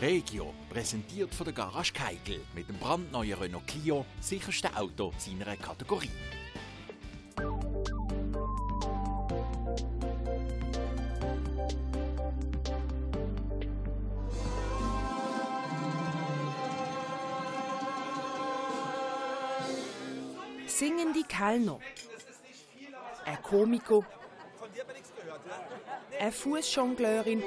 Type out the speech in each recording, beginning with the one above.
Regio, präsentiert von der Garage Keigel mit dem brandneuen Renault Clio, sicherste Auto seiner Kategorie. Singen die Kellner. Ein Komiker. Eine Fußjongleurin.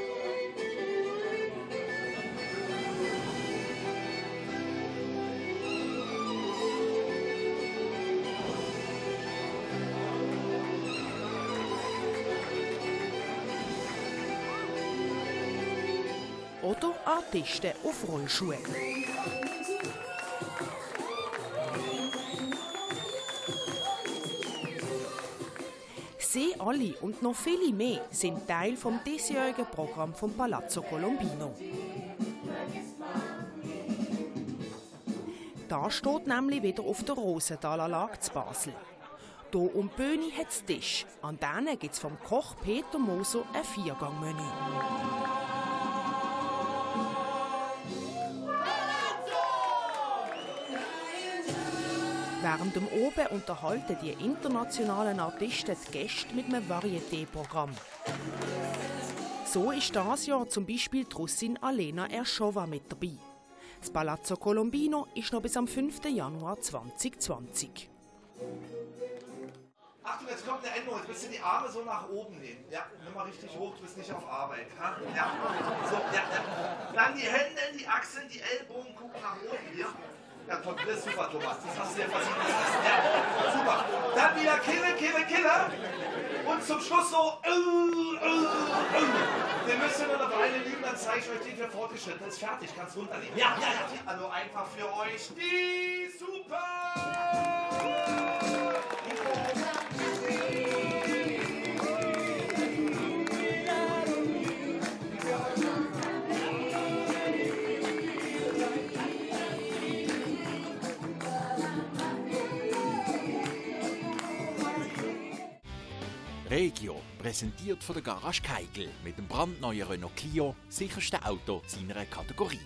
Oder Artisten auf Rollschuhen. Sie alle und noch viele mehr sind Teil vom diesjährigen Programm vom Palazzo Colombino. Da steht nämlich wieder auf der Rosenthaler Lage zu Basel. Hier um die Bühne hat es Tisch. An denen gibt es vom Koch Peter Moser ein Viergangmenü. Während dem Oben unterhalten die internationalen Artisten die Gäste mit einem Varieté-Programm. So ist das Jahr zum Beispiel die Russin Alena Erschova mit dabei. Das Palazzo Colombino ist noch bis am 5. Januar 2020. Achtung, jetzt kommt eine Änderung. Jetzt müsst ihr die Arme so nach oben nehmen. Ja, nimm mal richtig hoch, du bist nicht auf Arbeit. Ha? Ja. So, ja, ja. Dann die Hände die Achseln, die Ellbogen gucken nach oben hier. Ja, toll, das ist super, Thomas. Das hast du ja versiegt. Ja, super. Dann wieder Kille, Kille, Kille. Und zum Schluss so. Äh, äh, äh. Müsst ihr nur eine Weile liegen, dann zeige ich euch den für fortgeschritten. Das ist fertig, kannst runterlegen. Ja, ja, ja. Also einfach für euch die Super. Regio, präsentiert von der Garage Keigel mit dem brandneuen Renault Clio, sicherste Auto seiner Kategorie.